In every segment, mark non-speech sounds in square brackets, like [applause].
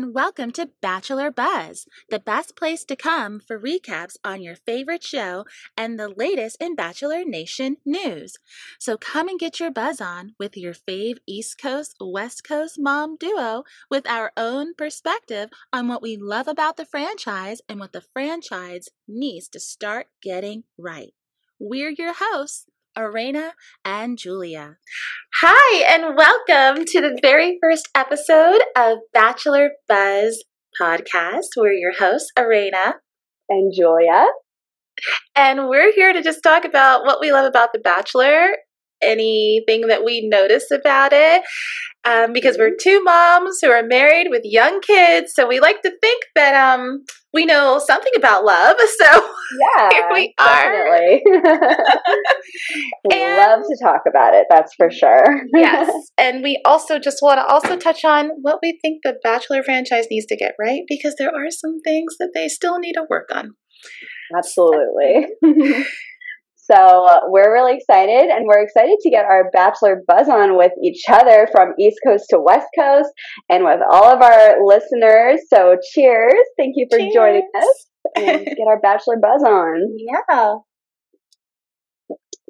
and welcome to Bachelor Buzz, the best place to come for recaps on your favorite show and the latest in Bachelor Nation news. So come and get your buzz on with your fave East Coast, West Coast mom duo with our own perspective on what we love about the franchise and what the franchise needs to start getting right. We're your hosts, Arena and Julia. Hi, and welcome to the very first episode of Bachelor Buzz podcast. We're your hosts, Arena and Julia. And we're here to just talk about what we love about The Bachelor, anything that we notice about it, um, because we're two moms who are married with young kids. So we like to think that um, we know something about love. [laughs] So yeah, here we are. [laughs] we love to talk about it. That's for sure. yes, [laughs] and we also just want to also touch on what we think the Bachelor franchise needs to get right because there are some things that they still need to work on. Absolutely. So uh, we're really excited, and we're excited to get our Bachelor buzz on with each other from East Coast to West Coast, and with all of our listeners. So cheers! Thank you for cheers. joining us, and [laughs] get our Bachelor buzz on. Yeah.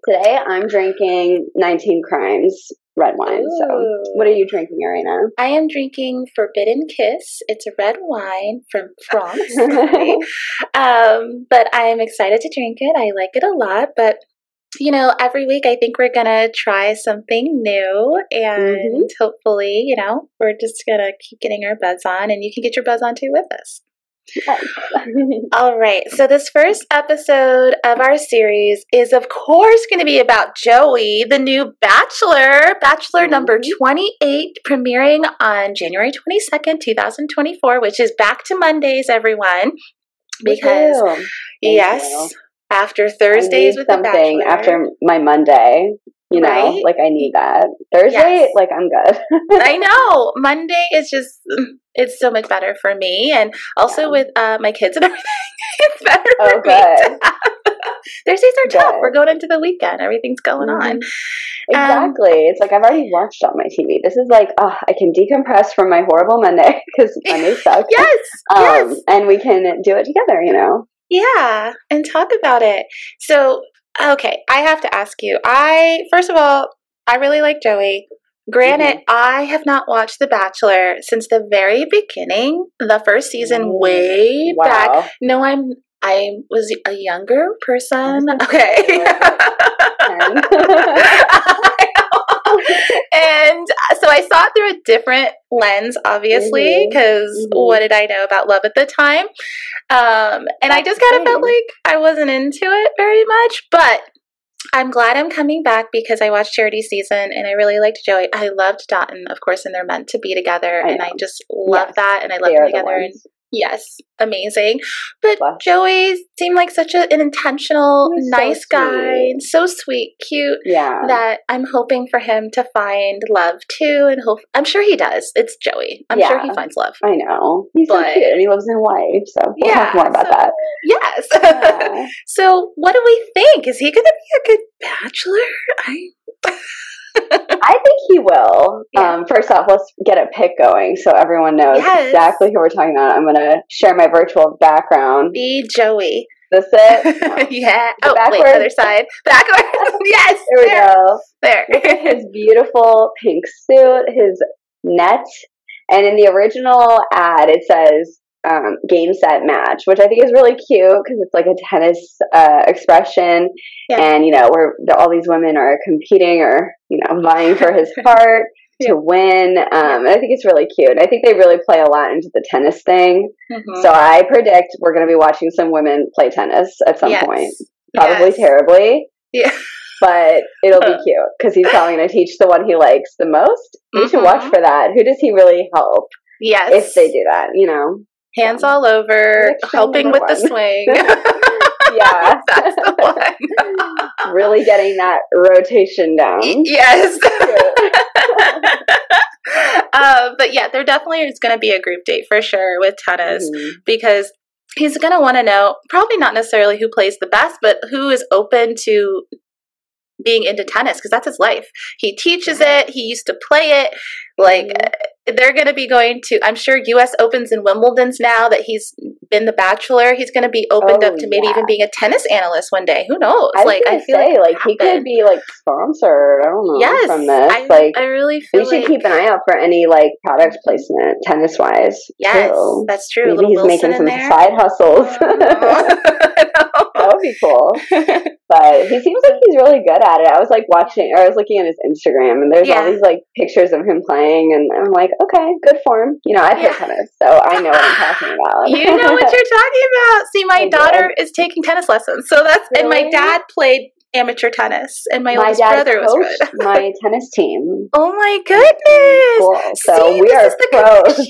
Today I'm drinking 19 Crimes red wine. Ooh. So, what are you drinking, Arena? I am drinking Forbidden Kiss. It's a red wine from France. [laughs] um, but I am excited to drink it. I like it a lot, but you know, every week I think we're gonna try something new, and mm-hmm. hopefully, you know, we're just gonna keep getting our buzz on, and you can get your buzz on too with us. [laughs] All right. So, this first episode of our series is, of course, going to be about Joey, the new Bachelor, Bachelor mm-hmm. number 28, premiering on January 22nd, 2024, which is back to Mondays, everyone. Because, yes, you. after Thursdays with something the Bachelor. After my Monday, you know, right? like I need that. Thursday, yes. like I'm good. [laughs] I know. Monday is just it's so much better for me and also yeah. with uh, my kids and [laughs] everything. it's better oh, for good. me. [laughs] Thursdays are good. tough. We're going into the weekend. Everything's going mm-hmm. on. Exactly. Um, it's like I've already watched on my TV. This is like, oh, I can decompress from my horrible Monday because Monday sucks. yes. Um, yes. And we can do it together, you know? Yeah. And talk about it. So Okay, I have to ask you. I first of all, I really like Joey. Granted, mm-hmm. I have not watched The Bachelor since the very beginning, the first season, way wow. back. No, I'm I was a younger person. [laughs] Okay. [laughs] [laughs] and so I saw it through a different lens, obviously, because mm-hmm. mm-hmm. what did I know about love at the time? Um, and That's I just kind of felt like I wasn't into it very much, but I'm glad I'm coming back because I watched Charity season and I really liked Joey. I loved Dotun, of course, and they're meant to be together, I and I just love yes, that, and I love them together. The and Yes, amazing. But Joey seemed like such a, an intentional, nice so guy, and so sweet, cute. Yeah. That I'm hoping for him to find love too, and hope I'm sure he does. It's Joey. I'm yeah, sure he finds love. I know he's but, so cute, and he lives in Hawaii. So we'll yeah, talk more about so, that. Yes. [laughs] Yeah. so, what do we think? Is he going to be a good bachelor? I. [laughs] I think he will. Yeah. Um, first off, let's get a pic going so everyone knows yes. exactly who we're talking about. I'm going to share my virtual background. Be Joey. This it? [laughs] yeah. The oh, backwards. wait, other side. Backwards. [laughs] yes. There we go. There. Look at his [laughs] beautiful pink suit, his net. And in the original ad, it says um, game set match, which I think is really cute because it's like a tennis uh, expression, yeah. and you know where all these women are competing or you know [laughs] vying for his [laughs] heart yeah. to win. Um. And I think it's really cute. I think they really play a lot into the tennis thing. Mm-hmm. So I predict we're going to be watching some women play tennis at some yes. point, probably yes. terribly. Yeah. [laughs] But it'll be cute because he's probably going to teach the one he likes the most. You mm-hmm. should watch for that. Who does he really help? Yes. If they do that, you know hands all over, helping with one. the swing. [laughs] yeah, [laughs] that's the [laughs] one. really getting that rotation down. Yes. uh, but yeah, there definitely is going to be a group date for sure with tennis mm-hmm. because he's going to want to know probably not necessarily who plays the best, but who is open to being into tennis because that's his life. He teaches it. He used to play it. Like mm-hmm. they're going to be going to. I'm sure U.S. Opens and Wimbledon's now that he's been the Bachelor. He's going to be opened oh, up to maybe yeah. even being a tennis analyst one day. Who knows? I like I feel say, like, like he could be like sponsored. I don't know. Yes, from this. I, like I really feel we should like, keep an eye out for any like product placement tennis wise. Yes, too. that's true. Maybe he's Wilson making some side hustles. [laughs] would be cool. but he seems like he's really good at it. I was like watching, or I was looking at his Instagram, and there's yeah. all these like pictures of him playing, and I'm like, okay, good form. You know, I play yeah. tennis, so I know what I'm [laughs] talking about. you know what you're [laughs] talking about. See, my I daughter did. is taking tennis lessons, so that's really? and my dad played amateur tennis, and my, my oldest brother was good. my [laughs] tennis team. Oh my goodness! Cool. So See, we are is awesome.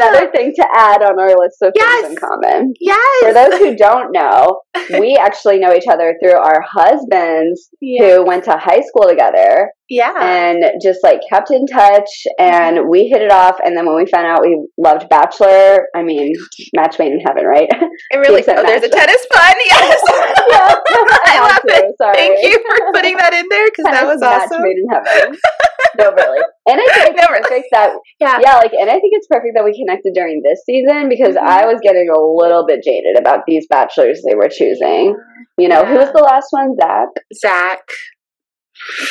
Another thing to add on our list of yes. things in common. Yes. For those who don't know, we [laughs] actually know each other through our husbands who went to high school together. Yeah. And just like kept in touch and we hit it off. And then when we found out we loved Bachelor, I mean, match made in heaven, right? It really, oh, there's a tennis fun. Yes. [laughs] yeah. [laughs] I, love it. Sorry. Thank you for putting that in there because that was awesome. Match made in heaven. no, really. And I think [laughs] it's perfect that, yeah. yeah, like, and I think it's perfect that we connected during this season because mm-hmm. I was getting a little bit jaded about these bachelors they were choosing. You know, yeah. who was the last one? Zach? Zach.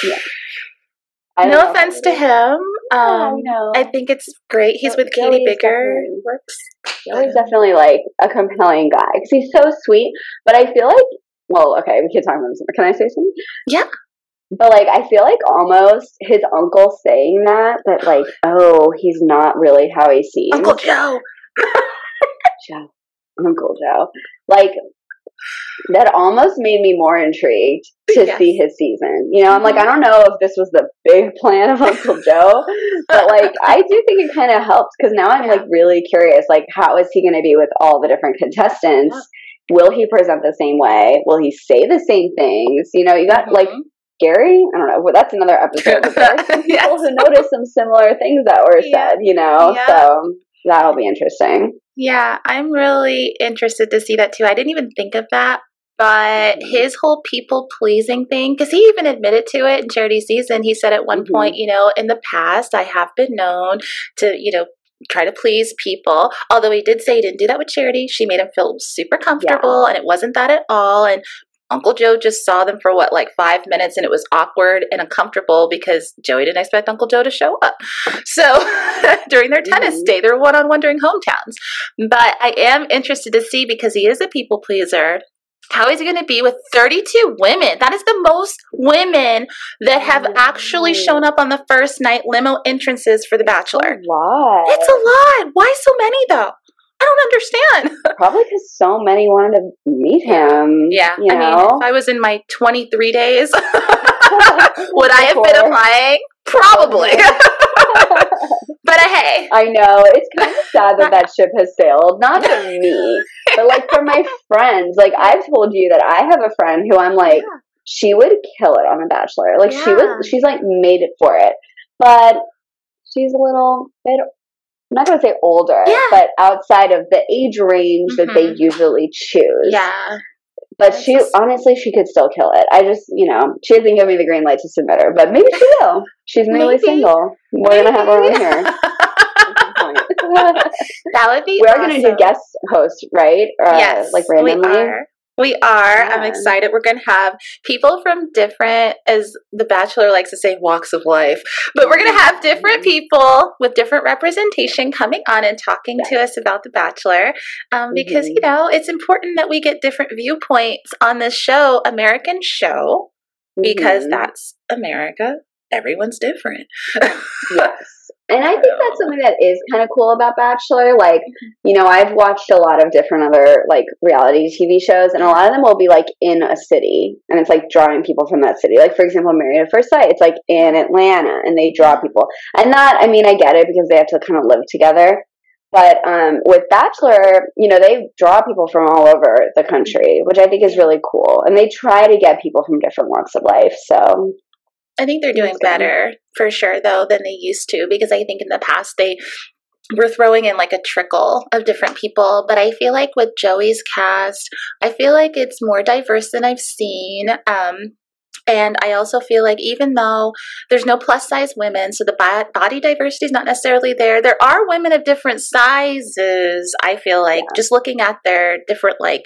Yeah. no offense to him. Um, yeah, I, I think it's great. He's with Kaity Biggar. Works. He's definitely like a compelling guy because he's so sweet. But I feel like, well, okay, we can talk about this. Can I say something? Yeah. But like I feel like almost his uncle saying that that like oh he's not really how he seems. Uncle Joe. [laughs] Joe. Uncle Joe. Like that almost made me more intrigued to yes. see his season. You know, I'm like. I don't know if this was the big [laughs] plan of Uncle Joe, but like, I do think it kind of helps because now I'm yeah. like really curious. Like, how is he going to be with all the different contestants? Yeah. Will he present the same way? Will he say the same things? You know, you got mm-hmm. like Gary. I don't know. Well, that's another episode. But there are some [laughs] people yes. who noticed some similar things that were [laughs] said. You know, so that'll be interesting. Yeah, I'm really interested to see that too. I didn't even think of that, but mm-hmm. his whole people pleasing thing, because he even admitted to it in charity season. He said at one mm-hmm. point, you know, in the past, I have been known to, you know, try to please people. Although he did say he didn't do that with Charity. She made him feel super comfortable, yeah. and it wasn't that at all. And Uncle Joe just saw them for what, like five minutes, and it was awkward and uncomfortable because Joey didn't expect Uncle Joe to show up. [laughs] So [laughs] during their tennis mm-hmm. day, they're one on one during hometowns. But I am interested to see because he is a people pleaser. How is he going to be with 32 women? That is the most women that have actually shown up on the first night limo entrances for The Bachelor. A lot. It's a lot. Why so many though? I don't understand. [laughs] Probably because so many wanted to meet him. Yeah. You I know? mean, if I was in my 23 days, [laughs] would I have been applying? Probably. [laughs] but uh, hey. I know. It's kind of sad that that ship has sailed. Not for me, but like for my friends. Like I've told you that I have a friend who I'm like, yeah. she would kill it on a Bachelor. Like yeah. she was, she's like made it for it. But she's a little bit I'm not going to say older, yeah. but outside of the age range mm-hmm. that they mm-hmm. usually choose. Yeah. But she honestly, she could still kill it. I just, you know, she hasn't given me the green light to submit her, but maybe she will. She's newly single. We're maybe. gonna have her on here. [laughs] that would be. We are awesome. gonna do guest host, right? Uh, yes, like randomly. We are. Yeah. I'm excited. We're going to have people from different, as The Bachelor likes to say, walks of life. But we're going to have different people with different representation coming on and talking yes. to us about The Bachelor. Um, because, mm-hmm. you know, it's important that we get different viewpoints on this show, American show, because mm-hmm. that's America. Everyone's different. yes. And I think that's something that is kind of cool about Bachelor. Like, you know, I've watched a lot of different other like reality TV shows, and a lot of them will be like in a city, and it's like drawing people from that city. Like, for example, Married at First Sight, it's like in Atlanta, and they draw people. And that, I mean, I get it because they have to kind of live together. But um, with Bachelor, you know, they draw people from all over the country, which I think is really cool. And they try to get people from different walks of life. So I think they're doing better for sure though than they used to because I think in the past they we're throwing in like a trickle of different people. But I feel like with Joey's cast, I feel like it's more diverse than I've seen. Um, and I also feel like even though there's no plus size women, so the body diversity is not necessarily there, there are women of different sizes. I feel like yeah. just looking at their different, like,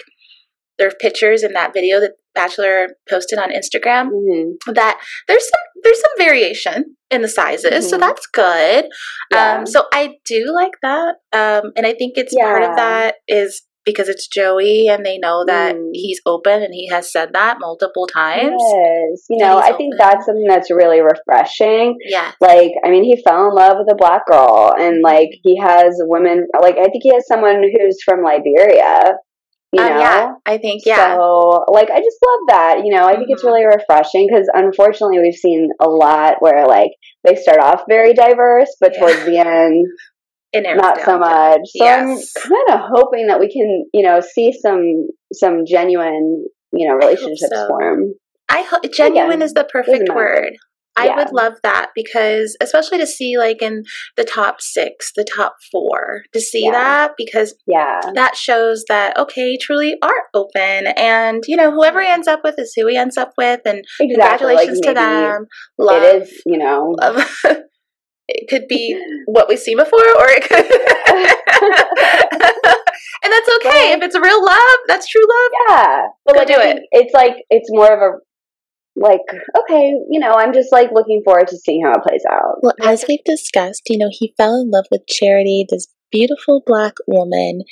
their pictures in that video that Bachelor posted on Instagram, mm-hmm. that there's some there's some variation in the sizes, mm-hmm. so that's good. Yeah. Um, so I do like that, um, and I think it's yeah. part of that is because it's Joey and they know that mm. he's open and he has said that multiple times. Yes. You know, I open. think that's something that's really refreshing. Yeah. Like, I mean, he fell in love with a black girl and like he has women, like, I think he has someone who's from Liberia. You know? yeah, I think, yeah. So, like, I just love that. You know, I think mm-hmm. it's really refreshing because unfortunately we've seen a lot where, like, they start off very diverse, but yeah. towards the end, not so much. So yes. I'm kind of hoping that we can, you know, see some some genuine, you know, relationships I so. form. I hope genuine Again, is the perfect word. I yeah. would love that because, especially to see like in the top six, the top four, to see yeah. that because yeah, that shows that okay, truly are open, and you know whoever he ends up with is who he ends up with, and exactly. congratulations like to them. Love, it is, you know, love. [laughs] it could be [laughs] what we've seen before, or it could. [laughs] and that's okay if it's real love. That's true love. Yeah, but like, do it. It's like it's more of a like okay, you know, I'm just like looking forward to seeing how it plays out. Well, as we've discussed, you know, he fell in love with Charity, this beautiful black woman,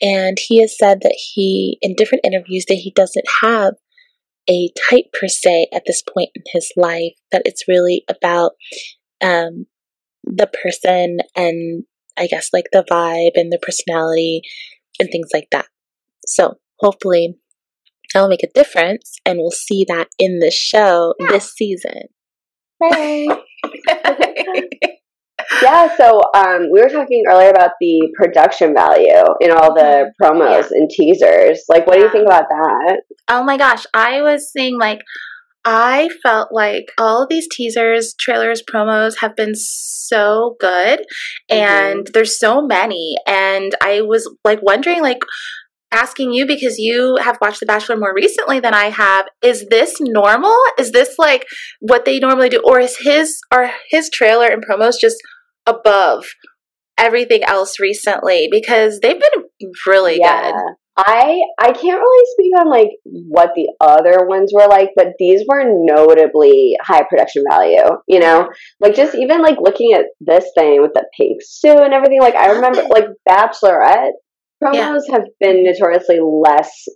and he has said that he, in different interviews, that he doesn't have a type per se at this point in his life. That it's really about um, the person and I guess like the vibe and the personality and things like that. So hopefully that'll make a difference and we'll see that in the show yeah. this season. Hey. [laughs] [laughs] yeah, so um, we were talking earlier about the production value in all the mm-hmm. promos yeah. and teasers. Like, what yeah. do you think about that? Oh my gosh, I was seeing like I felt like all of these teasers, trailers, promos have been so good and mm-hmm. there's so many and I was like wondering like asking you because you have watched The Bachelor more recently than I have, is this normal? Is this like what they normally do or is his or his trailer and promos just above everything else recently because they've been really yeah. good. I I can't really speak on like what the other ones were like, but these were notably high production value. You know, like just even like looking at this thing with the pink suit and everything. Like I remember, [laughs] like Bachelorette promos yeah. have been notoriously less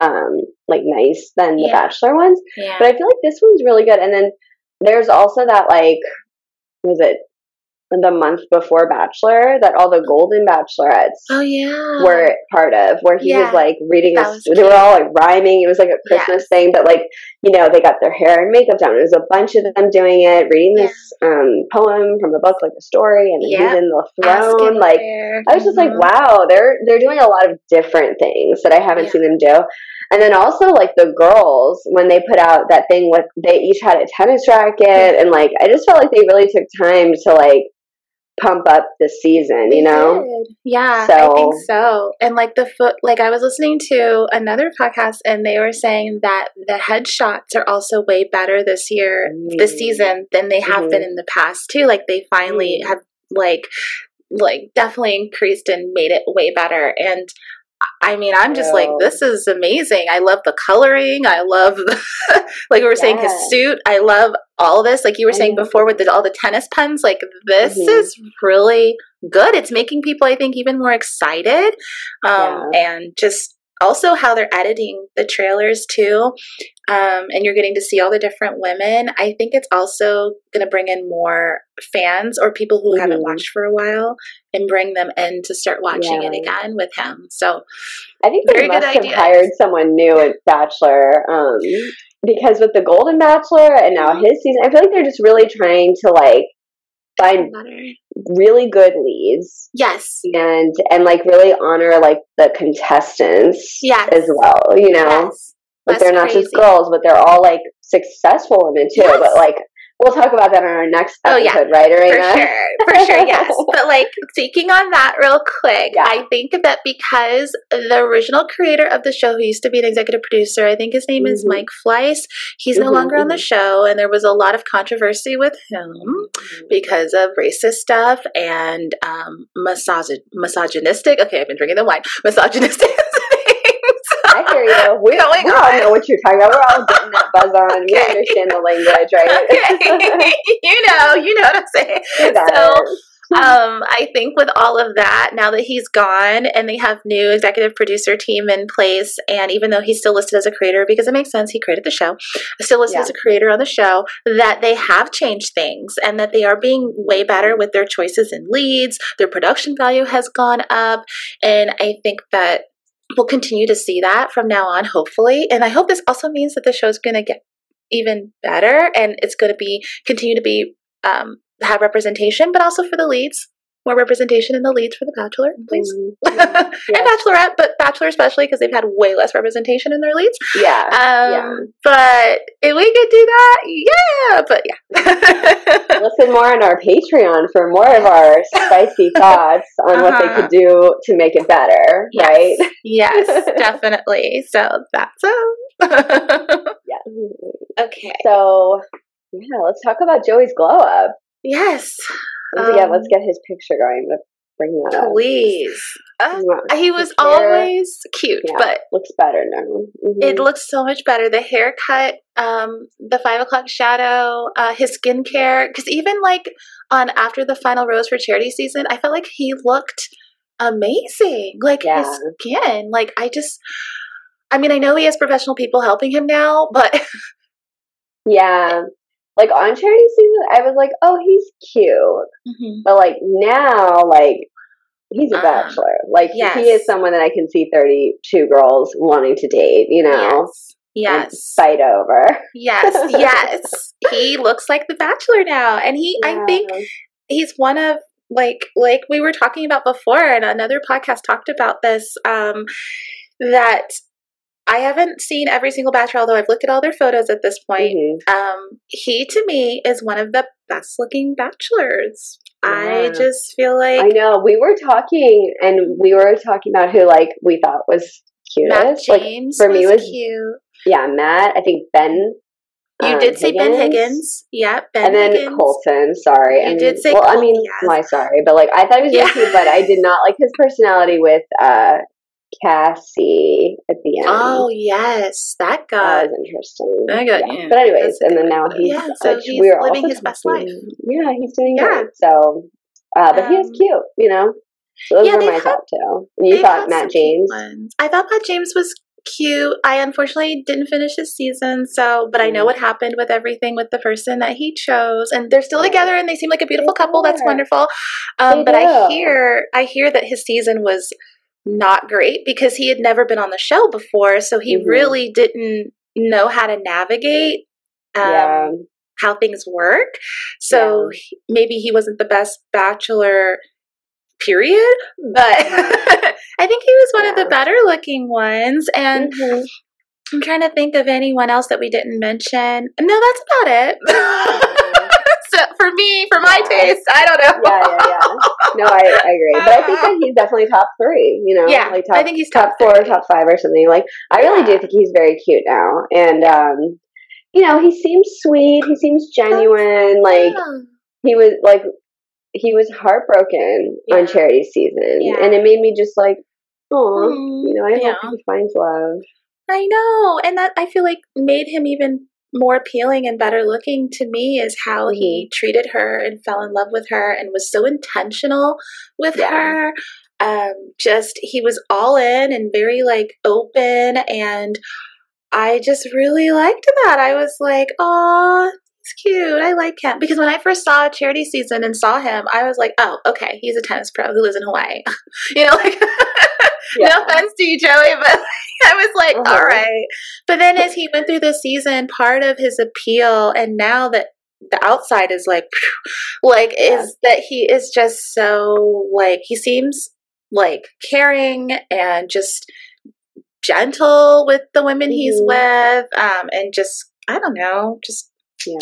um like nice than the yeah. Bachelor ones, yeah. but I feel like this one's really good. And then there's also that like was it the month before Bachelor that all the Golden Bachelorettes oh yeah were part of, where he yeah. was like reading us. They were all like rhyming. It was like a Christmas thing, but like you know they got their hair and makeup done. It was a bunch of them doing it, reading yeah. this um, poem from a book, like a story, and yep. he's in the throne. like I was just mm-hmm. like, wow, they're they're doing a lot of different things that I haven't yeah. seen them do. And then also like the girls when they put out that thing with they each had a tennis racket and like I just felt like they really took time to like pump up the season, you know? Yeah, so. I think so. And like the foot, like I was listening to another podcast and they were saying that the headshots are also way better this year, mm. this season than they have mm-hmm. been in the past too. Like they finally mm. have like, like definitely increased and made it way better. And I mean, I'm just like, this is amazing. I love the coloring. I love, the, [laughs] like we were saying, his suit. I love all this. Like you were saying before with the, all the tennis puns. Like this mm-hmm. is really good. It's making people, I think, even more excited. Um, yeah. And just also how they're editing the trailers too um, and you're getting to see all the different women i think it's also going to bring in more fans or people who mm-hmm. haven't watched for a while and bring them in to start watching yeah. it again with him so i think they must have idea. hired someone new at bachelor um, because with the golden bachelor and now his season i feel like they're just really trying to like find really good leads. Yes. And and like really honor like the contestants yes. as well, you know. Yes. Like they're not crazy. just girls, but they're all like successful women too. Yes. But like We'll talk about that on our next Oh, episode, yeah. right, for Arena? sure for sure [laughs] yes but like speaking on that real quick Yeah. i think that because the original creator of the show who used to be an executive producer i think his name is Mhm. mike fleiss he's no Mhm, longer on the show and there was a lot of controversy with him because of racist stuff and um misog- misogynistic okay i've been drinking the wine misogynistic [laughs] I hear you. We, we all know what you're talking about. We're all [laughs] getting that buzz on. We Okay. understand the language, right? [laughs] okay you know you know what i'm saying [laughs] so um, I think with all of that, now that he's gone and they have new executive producer team in place, and even though he's still listed as a creator because it makes sense, he created the show, still listed Yeah. as a creator on the show, that they have changed things and that they are being way better with their choices and leads. Their production value has gone up, and I think that we'll continue to see that from now on, hopefully. And I hope this also means that the show's going to get even better and it's going to be continue to be um, have representation, but also for the leads, more representation in the leads for the Bachelor, please, Mm, [laughs] and Yeah. Bachelorette, but Bachelor especially because they've had way less representation in their leads. yeah. Um, Yeah. but if we could do that, yeah. But yeah, [laughs] Listen more on our Patreon for more of our [laughs] spicy thoughts on what they Uh-huh. could do to make it better, right? yes, definitely. So that's it. Yeah. okay. So, yeah, let's talk about Joey's glow up. Yes. Let's, get, let's Um, get his picture going. Let's bring that up. Please. Uh, he was always cute, Yeah. but looks better now. Mhm. it looks so much better. The haircut, um, the five o'clock shadow, uh, his skincare. Because even like on after the final rose for charity season, I felt like he looked amazing. Like his skin. Like I just, I mean, I know he has professional people helping him now, but [laughs] yeah. Like on charity season, I was like, oh, he's cute. But like now, like he's a Uh, bachelor. Like yes. he is someone that I can see thirty-two girls wanting to date. You know, yes, yes, fight over. yes, [laughs] yes. He looks like the Bachelor now, and he, I think, he's one of like like we were talking about before and another podcast talked about this um that i haven't seen every single bachelor although i've looked at all their photos at this point Mhm. um he to me is one of the best looking bachelors i just feel like I know. We were talking, and we were talking about who like we thought was matt cutest. Like james for me was, was cute yeah, Matt. I think Ben. you um, did say ben higgins yeah ben and then higgins Colton. Sorry, You I did say well. I mean, yes. why? Sorry, but like I thought he was Yeah. cute, but I did not like his personality with uh Cassie at the end. oh yes that guy. that was interesting. I got- yeah. yeah, But anyways, and then now he's Yeah, so he's we were living his best life. Yeah, he's doing Yeah. good. So, uh, but he was Um, cute, you know. So those yeah, were my had- top two. And you thought Matt James? I thought Matt James was cute. I unfortunately didn't finish his season, so but I know Mm. what happened with everything with the person that he chose, and they're still together and they seem like a beautiful They couple. That's wonderful. Um, but I hear I hear that his season was not great because he had never been on the show before, so he Mhm. really didn't know how to navigate. Um, yeah, how things work. So he- maybe he wasn't the best bachelor, period. But [laughs] I think he was one of the better looking ones. And Mhm. I'm trying to think of anyone else that we didn't mention. No, that's about it. [laughs] for me, for my taste, I don't know. yeah, yeah, yeah. No, I, I agree. But I think that [laughs] he's definitely top three. You know, Yeah, like top, I think he's top, top four, three. top five, or something. Like I really Yeah. do think he's very cute now, and um, you know, he seems sweet. He seems genuine. Like he was like he was heartbroken Yeah. on charity season, Yeah. and it made me just like, oh, Mm, you know, I hope he finds love. I know. And that I feel like made him even more appealing and better looking to me is how he treated her and fell in love with her and was so intentional with Yeah. her. Um, just he was all in and very like open and I just really liked that. I was like, oh, he's cute. I like him. Because when I first saw charity season and saw him, I was like, oh, okay, he's a tennis pro who lives in Hawaii. [laughs] you know, like [laughs] [laughs] Yeah. no offense to you, Joey, but I was like, Uh-huh. all right. But then as he went through the season, part of his appeal, and now that the outside is like, [laughs] like, Yeah. is that he is just so, like, he seems like caring and just gentle with the women he's Mhm. with, um, and just, I don't know, just Yeah.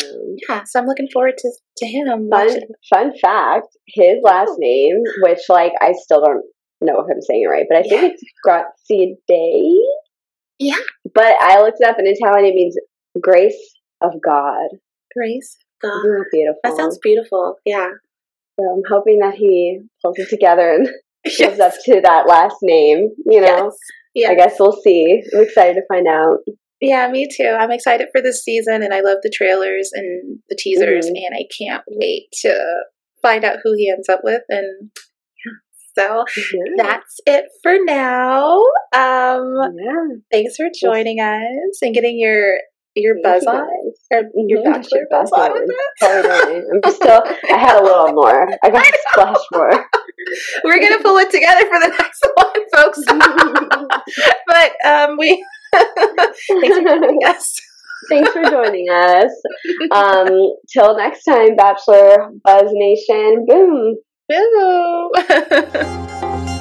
Yeah, so I'm looking forward to to him. Fun fun fact, his last name, which like I still don't know if I'm saying it right, but I think Yeah. it's Grazie. Day. Yeah. But I looked it up in Italian it means grace of God. Grace. God. Isn't that beautiful? That sounds beautiful. Yeah. so I'm hoping that he pulls it together and [laughs] lives up to that last name, you know. Yes. Yeah. I guess we'll see. I'm excited to find out. Yeah, me too. I'm excited for this season and I love the trailers and the teasers Mhm. and I can't wait to find out who he ends up with and. So Yeah. that's it for now. Um yeah. thanks for joining us and getting your your Thank buzz you on. Or your Mhm, bachelor your buzz on [laughs] Totally. I'm still, I had a little more. I got [laughs] to splash more. We're gonna pull it together for the next [laughs] one, folks. but um we thanks for joining us. Thanks for joining us. Um, till next time, Bachelor Buzz Nation. Boom. Boo. [laughs]